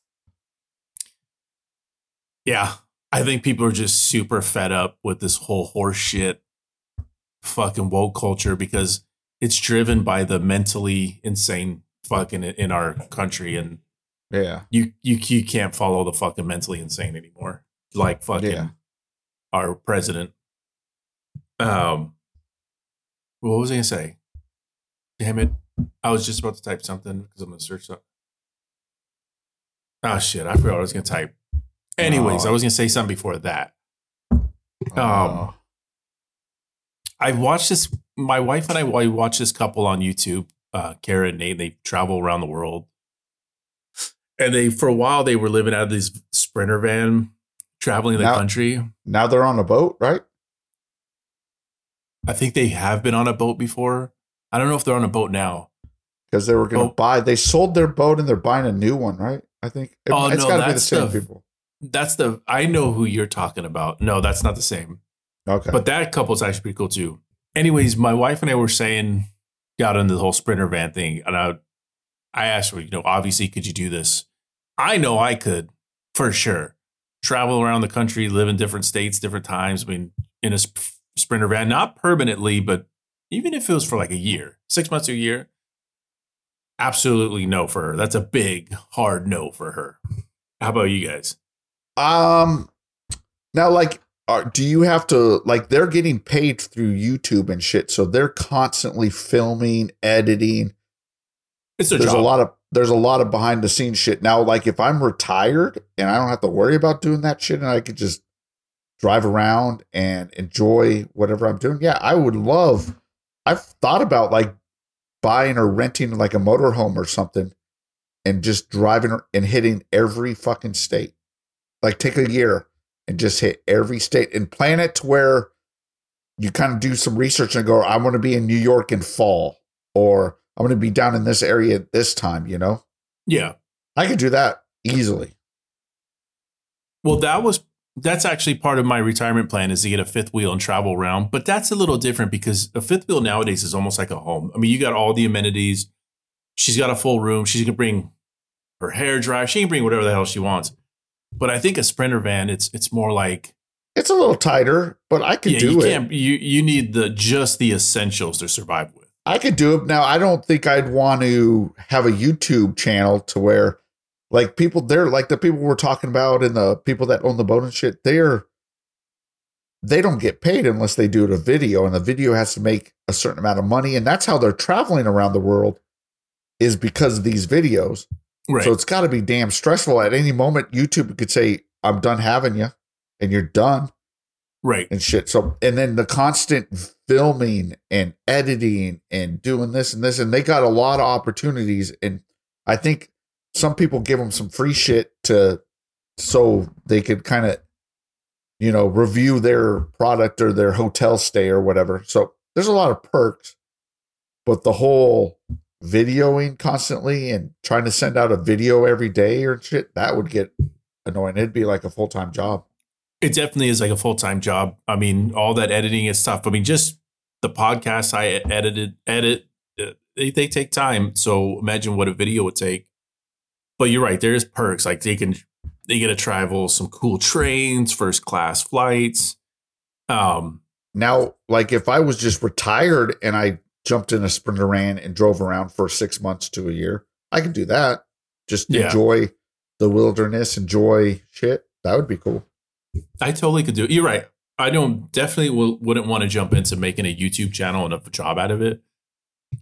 Yeah, I think people are just super fed up with this whole horse shit, fucking woke culture because it's driven by the mentally insane fucking in our country, and Yeah. you you you can't follow the fucking mentally insane anymore. Like fucking Yeah. our president. Um, what was I gonna say? Damn it! I was just about to type something because I'm gonna search something. Oh shit! I forgot what I was gonna type. Anyways, Oh. I was gonna say something before that. Oh. I watched this. My wife and I we watched this couple on YouTube. Uh, Kara and Nate. They travel around the world, and they for a while they were living out of this sprinter van, traveling the Now- country. now they're on a boat, right? I think they have been on a boat before. I don't know if they're on a boat now. Because they were going to Oh. buy. They sold their boat and they're buying a new one, right? I think it, Oh, it's no, got to be the same the- people. That's the I know who you're talking about. No, that's not the same. Okay. But that couple's actually pretty cool too. Anyways, my wife and I were saying, got into the whole sprinter van thing, and I, I asked her, you know, obviously, could you do this? I know I could for sure. Travel around the country, live in different states, different times. I mean, in a sp- sprinter van, not permanently, but even if it was for like a year, six months to a year, absolutely no for her. That's a big, hard no for her. How about you guys? Um, now, like, are, do you have to like? They're getting paid through YouTube and shit, so they're constantly filming, editing. It's a there's job. a lot of there's a lot of behind the scenes shit. Now, like, if I'm retired and I don't have to worry about doing that shit, and I could just drive around and enjoy whatever I'm doing, yeah, I would love. I've thought about like buying or renting like a motorhome or something, and just driving and hitting every fucking state. Like, take a year and just hit every state and plan it to where you kind of do some research and go, I want to be in New York in fall, or I'm going to be down in this area at this time, you know? yeah. I could do that easily. Well, that was that's actually part of my retirement plan is to get a fifth wheel and travel around. But that's a little different because a fifth wheel nowadays is almost like a home. I mean, you got all the amenities. She's got a full room. She can bring her hair dryer. She can bring whatever the hell she wants. But I think a sprinter van, it's it's more like It's a little tighter, but I could yeah, do you it. can't you you need the just the essentials to survive with. I could do it. Now, I don't think I'd want to have a YouTube channel to where like people they're like the people we're talking about and the people that own the boat and shit, they're they don't get paid unless they do it a video and the video has to make a certain amount of money and that's how they're traveling around the world is because of these videos. Right. So it's got to be damn stressful. At any moment, YouTube could say, "I'm done having you," and you're done right. and shit. So and then the constant filming and editing and doing this and this, and they got a lot of opportunities. And I think some people give them some free shit to so they could kind of you know review their product or their hotel stay or whatever. So there's a lot of perks, but the whole videoing constantly and trying to send out a video every day or shit that would get annoying. It'd be like a full time job. It definitely is like a full time job. I mean, all that editing is tough. I mean, just the podcasts I edited, edit, uh, they, they take time. So imagine what a video would take. But you're right. There's perks like they can they get to travel some cool trains, first class flights. Um, Now, like if I was just retired and I jumped in a sprinter ran and drove around for six months to a year, I can do that. Just Yeah. enjoy the wilderness, enjoy shit. That would be cool. I totally could do it. You're right. I don't definitely will, wouldn't want to jump into making a YouTube channel and a job out of it.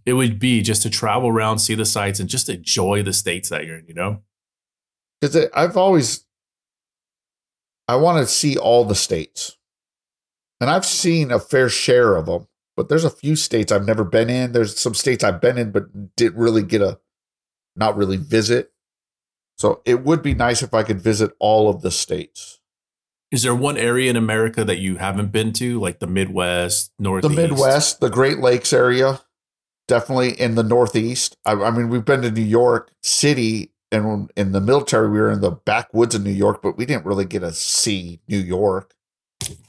It would be just to travel around, see the sights, and just enjoy the states that you're in. You know. Because I've always, I want to see all the states. And I've seen a fair share of them, but there's a few states I've never been in. There's some states I've been in, but didn't really get a, not really visit. So it would be nice if I could visit all of the states. Is there one area in America that you haven't been to, like the Midwest, the Midwest, the Great Lakes area, definitely in the Northeast. I, I mean, we've been to New York City, and in the military, we were in the backwoods of New York, but we didn't really get to see New York.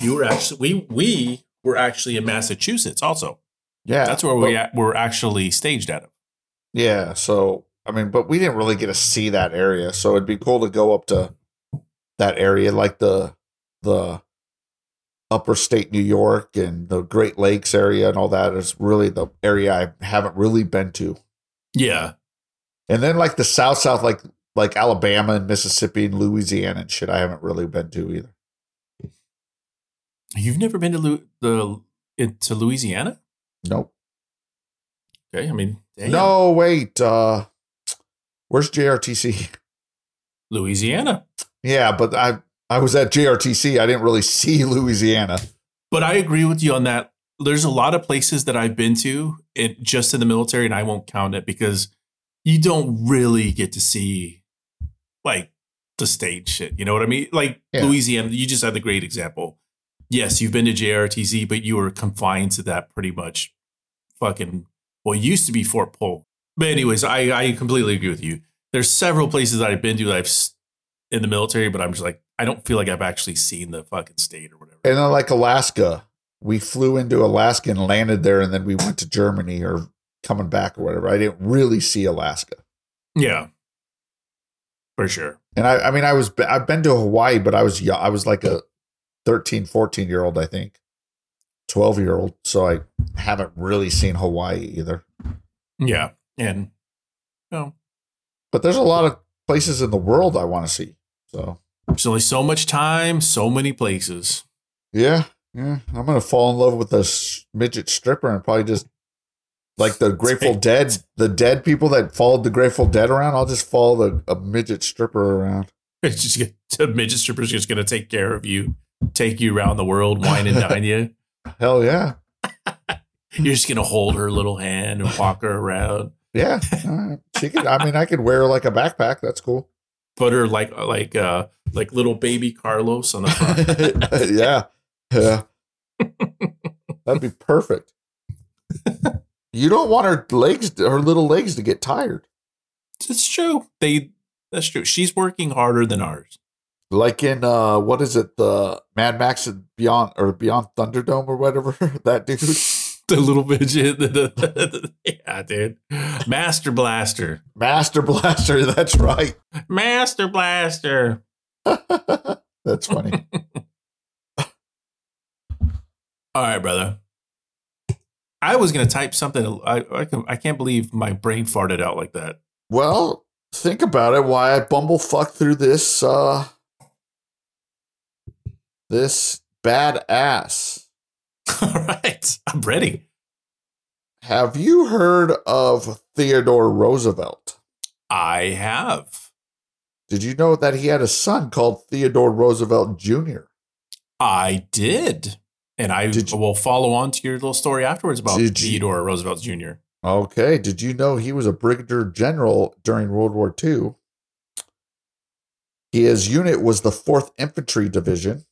You were actually we we were actually in Massachusetts. Also, Yeah, that's where but- we a- were actually staged at. Yeah, so I mean, but we didn't really get to see that area, so it'd be cool to go up to that area, like the the upper state New York and the Great Lakes area and all that is really the area I haven't really been to. Yeah, And then like the South South, like like Alabama and Mississippi and Louisiana and shit, I haven't really been to either. You've never been to Lu- the into Louisiana? Nope. Okay, I mean, damn. No, wait. Uh where's JRTC? Louisiana. Yeah, but I I was at JRTC. I didn't really see Louisiana. But I agree with you on that. There's a lot of places that I've been to it just in the military, and I won't count it because you don't really get to see like the stage shit. You know what I mean? Like Yeah. Louisiana, you just had the great example. Yes, you've been to JRTC, but you were confined to that pretty much fucking well, it used to be Fort Polk. But anyways, I, I completely agree with you. There's several places that I've been to that I've in the military, but I'm just like, I don't feel like I've actually seen the fucking state or whatever. And then like Alaska, we flew into Alaska and landed there, and then we went to Germany or coming back or whatever. I didn't really see Alaska. Yeah. For sure. And I, I mean, I was I've been to Hawaii, but I was young. I was like a 13, 14 year old, I think, 12 year old. So I haven't really seen Hawaii either. Yeah. And no, But there's a lot of places in the world I want to see. So there's only so much time, so many places. yeah, yeah, I'm gonna fall in love with this midget stripper and probably just like the Grateful Dead, the dead people that followed the Grateful Dead around. I'll just follow the a midget stripper around. It's just the midget stripper's just gonna take care of you, take you around the world, wine and dine you. Hell yeah, You're just gonna hold her little hand and walk her around. yeah. All right. She could. I mean, I could wear like a backpack. That's cool. Put her like like uh like little baby Carlos on the front. yeah. Yeah. That'd be perfect. You don't want her legs, her little legs to get tired. it's true. They that's true. She's working harder than ours. Like in uh what is it, the Mad Max and Beyond or Beyond Thunderdome or whatever, that dude. The little midget. the- the- the- yeah, dude. Master Blaster. Master Blaster, that's right. Master Blaster. that's funny. All right, brother. I was gonna type something. I I, can, I can't believe my brain farted out like that. Well, think about it, why I bumblefuck through this uh this badass. All right, I'm ready. Have you heard of Theodore Roosevelt? I have. Did you know that he had a son called Theodore Roosevelt Jr.? I did, and I Did you- will follow on to your little story afterwards about Did you- Theodore Roosevelt Jr. Okay. Did you know he was a brigadier general during World War II? His unit was the 4th Infantry Division.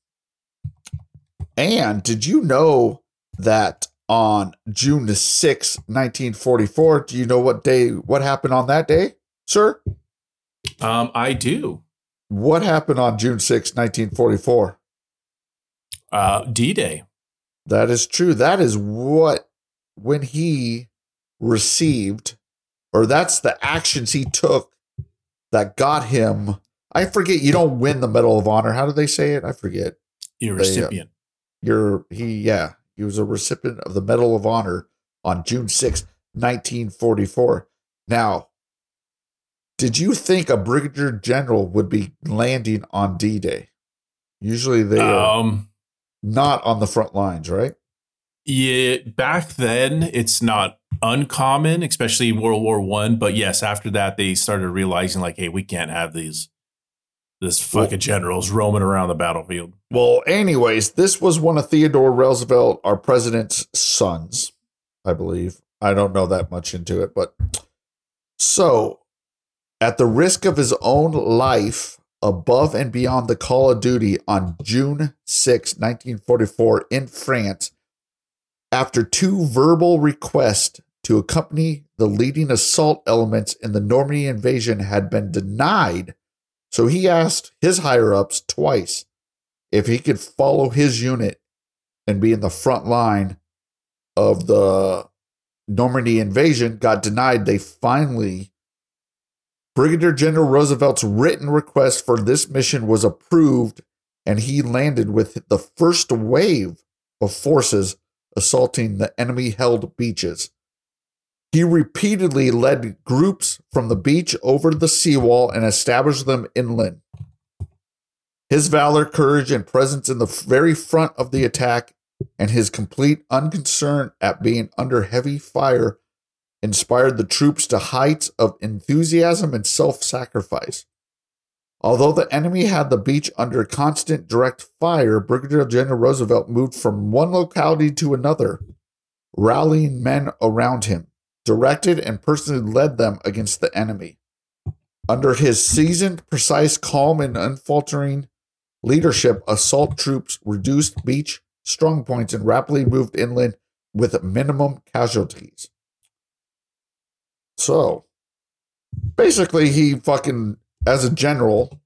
And did you know that on June the 6th, 1944, do you know what day, what happened on that day, sir? Um, I do. What happened on June 6th, 1944? Uh, D Day. That is true. That is what, when he received, or that's the actions he took that got him. I forget, you don't win the Medal of Honor. How do they say it? I forget. Your They, uh, he, yeah, he was a recipient of the Medal of Honor on June sixth, 1944. Now, did you think a brigadier general would be landing on D Day? Usually they are um, not on the front lines, right? yeah. Back then, it's not uncommon, especially in World War One. But yes, after that, they started realizing like, hey, we can't have these this fucking generals roaming around the battlefield. Well, anyways, this was one of Theodore Roosevelt, our president's sons, I believe. I don't know that much into it, but so at the risk of his own life, above and beyond the call of duty on June 6, 1944, in France, after two verbal requests to accompany the leading assault elements in the Normandy invasion had been denied. So he asked his higher ups twice if he could follow his unit and be in the front line of the Normandy invasion, got denied. They finally, Brigadier General Roosevelt's written request for this mission was approved, and he landed with the first wave of forces assaulting the enemy held beaches. He repeatedly led groups from the beach over the seawall and established them inland. His valor, courage, and presence in the very front of the attack, and his complete unconcern at being under heavy fire, inspired the troops to heights of enthusiasm and self sacrifice. Although the enemy had the beach under constant direct fire, Brigadier General Roosevelt moved from one locality to another, rallying men around him, directed and personally led them against the enemy. Under his seasoned, precise, calm, and unfaltering leadership, assault troops reduced beach strong points and rapidly moved inland with minimum casualties. So, basically, he fucking, as a general,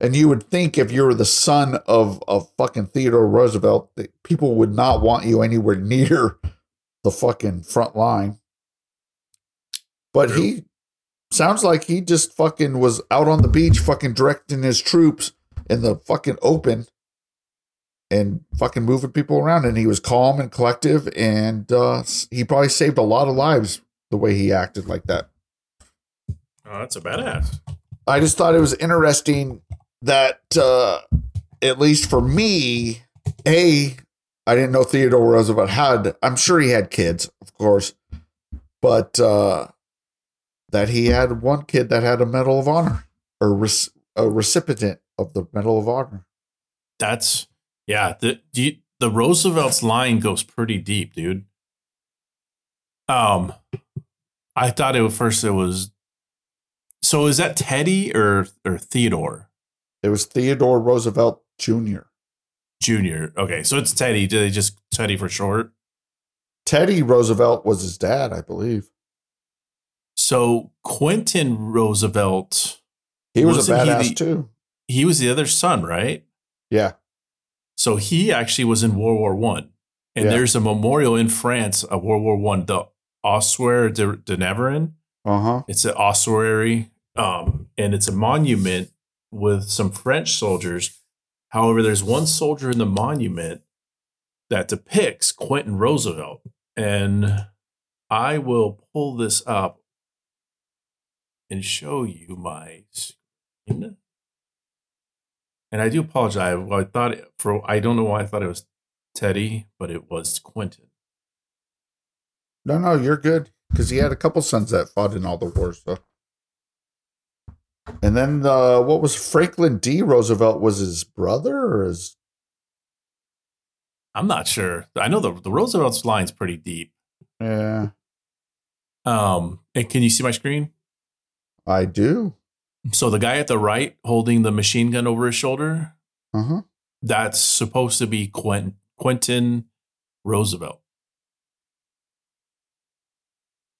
and you would think if you were the son of, of fucking Theodore Roosevelt, that people would not want you anywhere near the fucking front line. But he sounds like he just fucking was out on the beach, fucking directing his troops in the fucking open and fucking moving people around. And he was calm and collective, and uh, he probably saved a lot of lives the way he acted like that. Oh, that's a badass. I just thought it was interesting that, uh, at least for me, a I didn't know Theodore Roosevelt had. I'm sure he had kids, of course, but uh, that he had one kid that had a Medal of Honor or res- a recipient of the Medal of Honor. That's yeah. The you, the Roosevelt's line goes pretty deep, dude. Um, I thought it was first. It was so. Is that Teddy or or Theodore It was Theodore Roosevelt Jr. Junior? Okay, so it's Teddy. Did they just Teddy for short? Teddy Roosevelt was his dad, I believe. So Quentin Roosevelt, He was a he badass the- too. he was the other son, right? Yeah. So he actually was in World War One, and Yeah. there's a memorial in France of World War One, the Ossuaire de, de Navarone. Uh huh. It's an ossuary, um, and it's a monument with some French soldiers. However, there's one soldier in the monument that depicts Quentin Roosevelt, and I will pull this up and show you my screen. And I do apologize. Well, I thought for I don't know why I thought it was Teddy, but it was Quentin. No, no, you're good because he had a couple sons that fought in all the wars. So. And then uh, what was Franklin D. Roosevelt? Was his brother or his? I'm not sure. I know the the Roosevelt's line's pretty deep. Yeah, Um, and can you see my screen? I do. So the guy at the right holding the machine gun over his shoulder, Uh huh. that's supposed to be Quentin Quentin Roosevelt.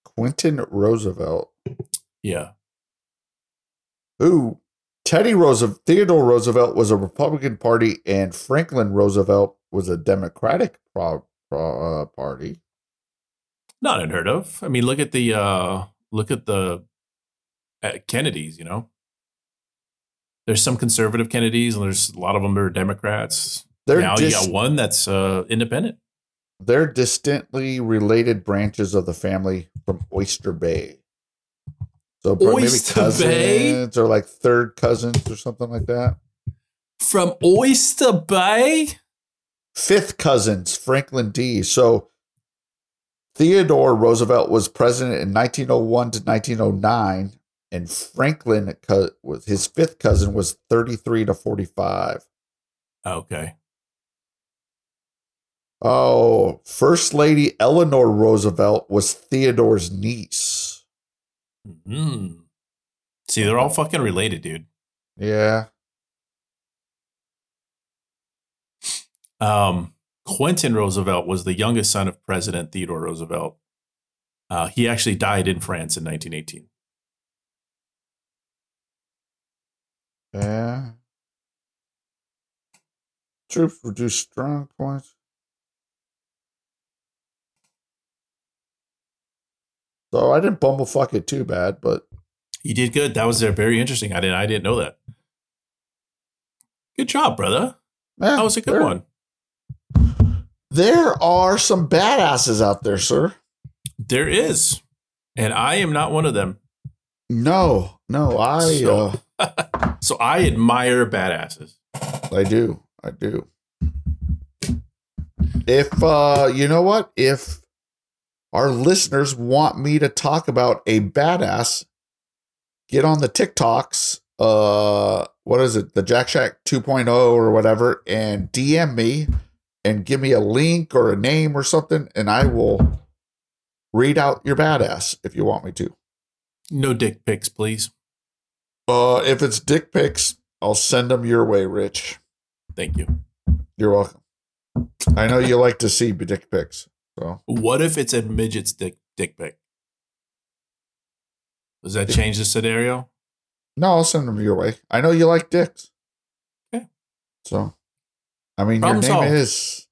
Quentin Roosevelt. Yeah. Who? Teddy Roosevelt, Theodore Roosevelt was a Republican Party, and Franklin Roosevelt was a Democratic pro, pro, uh, party. Not unheard of. I mean, look at the uh look at the uh, Kennedys, you know. There's some conservative Kennedys, and there's a lot of them that are Democrats. They're now dis- you got one that's uh independent. they're distantly related branches of the family from Oyster Bay. So bro- maybe cousins Bay? or like third cousins or something like that. From Oyster Bay? Fifth cousins, Franklin D. So Theodore Roosevelt was president in 1901 to 1909, and Franklin was his fifth cousin was 33 to 45. Okay. Oh, First Lady Eleanor Roosevelt was Theodore's niece. Hmm. See, they're all fucking related, dude. Yeah. Um, Quentin Roosevelt was the youngest son of President Theodore Roosevelt. Uh, he actually died in France in 1918. Yeah. Troops reduce strong points. So I didn't bumblefuck it too bad, but you did good. That was very interesting. I didn't. I didn't know that. Good job, brother. eh, That was a good there- one. There are some badasses out there, sir. There is. And I am not one of them. No, no, I So- uh, So I admire badasses. I do. I do. If uh you know what? If our listeners want me to talk about a badass, get on the TikToks, uh what is it? The Jack Shack 2.0 or whatever and DM me and give me a link or a name or something and I will read out your badass if you want me to. No dick pics, please. Uh if it's dick pics, I'll send them your way, Rich. Thank you. You're welcome. I know you like to see dick pics. So What if it's a midget's dick dick pic? Does that change the scenario? no, I'll send them your way. I know you like dicks. Okay. So, I mean, Problem your name solved. is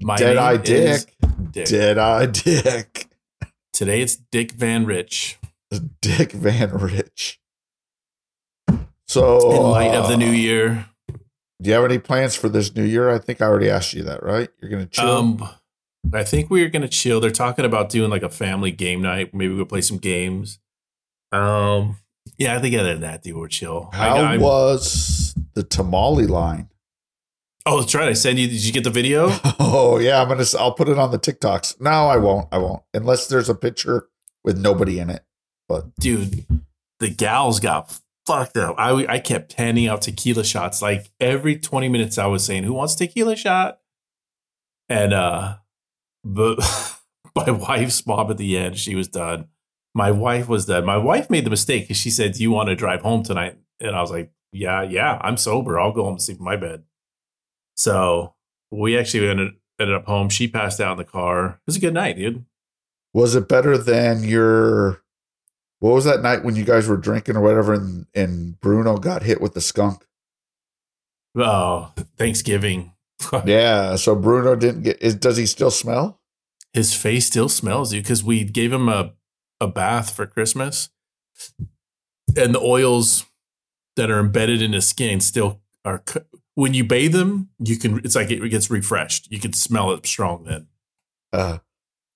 My Dead name Eye Dick. Dick. Dead Eye Dick. Today it's Dick Van Rich. Dick Van Rich. So, In light of the uh, new year. do you have any plans for this new year? I think I already asked you that, right? You're gonna chill. Um, I think we're gonna chill. They're talking about doing like a family game night. Maybe we'll play some games. Um, yeah, I think other than that, dude, we're chill. I- How I'm- was the tamale line? oh, that's right. I sent you. Did you get the video? Oh yeah, I'm gonna. I'll put it on the TikToks. No, I won't. I won't unless there's a picture with nobody in it. But dude, the gals got fucked up. I I kept handing out tequila shots like every 20 minutes. I was saying, "Who wants tequila shot?" And uh, but my wife's mom at the end, she was done. My wife was done. My wife made the mistake because she said, "Do you want to drive home tonight?" And I was like, "Yeah, yeah, I'm sober. I'll go home and sleep in my bed." So we actually ended ended up home. She passed out in the car. It was a good night, dude. Was it better than your? What was that night when you guys were drinking or whatever, and, and Bruno got hit with the skunk? Oh, Thanksgiving. Yeah. So Bruno didn't get. Is, does he still smell? his face still smells you because we gave him a, a bath for Christmas. And the oils that are embedded in his skin still are when you bathe him, you can it's like it gets refreshed. You can smell it strong then. Uh,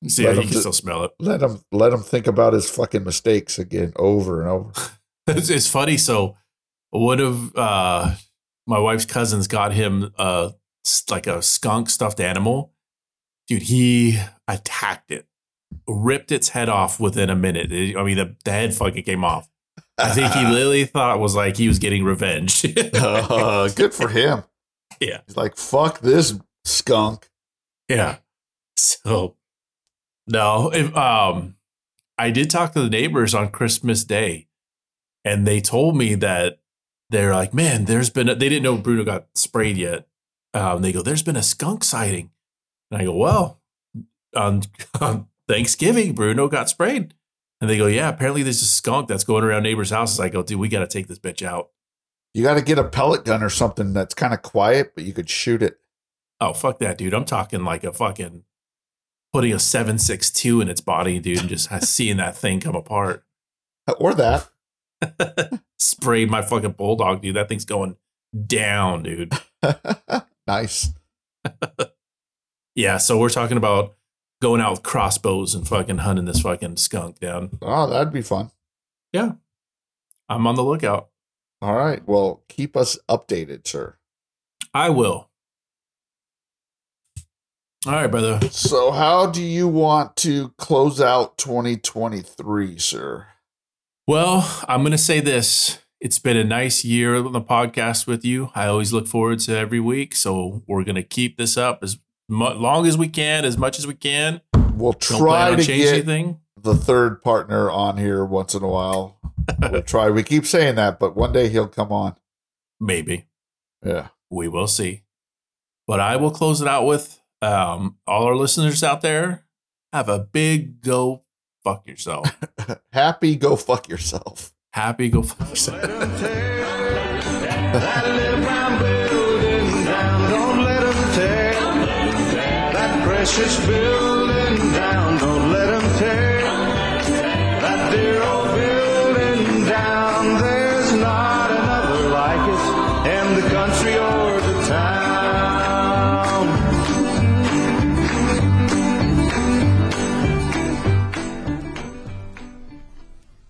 So yeah, you can do- still smell it. let him let him think about his fucking mistakes again over and over. It's, it's funny. So one of uh, my wife's cousins got him uh, like a skunk stuffed animal. Dude, he attacked it, ripped its head off within a minute. It- I mean, the, the head fucking came off. I think he literally thought was like he was getting revenge. Uh, good for him. Yeah. He's like, fuck this skunk. yeah. So no, if, um, I did talk to the neighbors on Christmas Day, and they told me that they're like, man, there's been a, they didn't know Bruno got sprayed yet. Um, they go, there's been a skunk sighting, and I go, well, on, on Thanksgiving, Bruno got sprayed, and they go, yeah, apparently there's a skunk that's going around neighbors' houses. I go, dude, we got to take this bitch out. You got to get a pellet gun or something that's kind of quiet, but you could shoot it. Oh, fuck that, dude. I'm talking like a fucking putting a 762 in its body, dude, and just seeing that thing come apart. Or that. Sprayed my fucking bulldog, dude. That thing's going down, dude. nice. Yeah, so we're talking about going out with crossbows and fucking hunting this fucking skunk down. Oh, that'd be fun. Yeah. I'm on the lookout. All right. Well, keep us updated, sir. I will. All right, brother. So, how do you want to close out 2023, sir? Well, I'm going to say this. It's been a nice year on the podcast with you. I always look forward to every week. So we're going to keep this up as mu- long as we can, as much as we can. We'll try to changing get anything. the third partner on here once in a while. we'll try. We keep saying that, but one day he'll come on. Maybe. Yeah. We will see. But I will close it out with um, all our listeners out there have a big go fuck yourself. Happy, go fuck yourself. Happy go fuck yourself.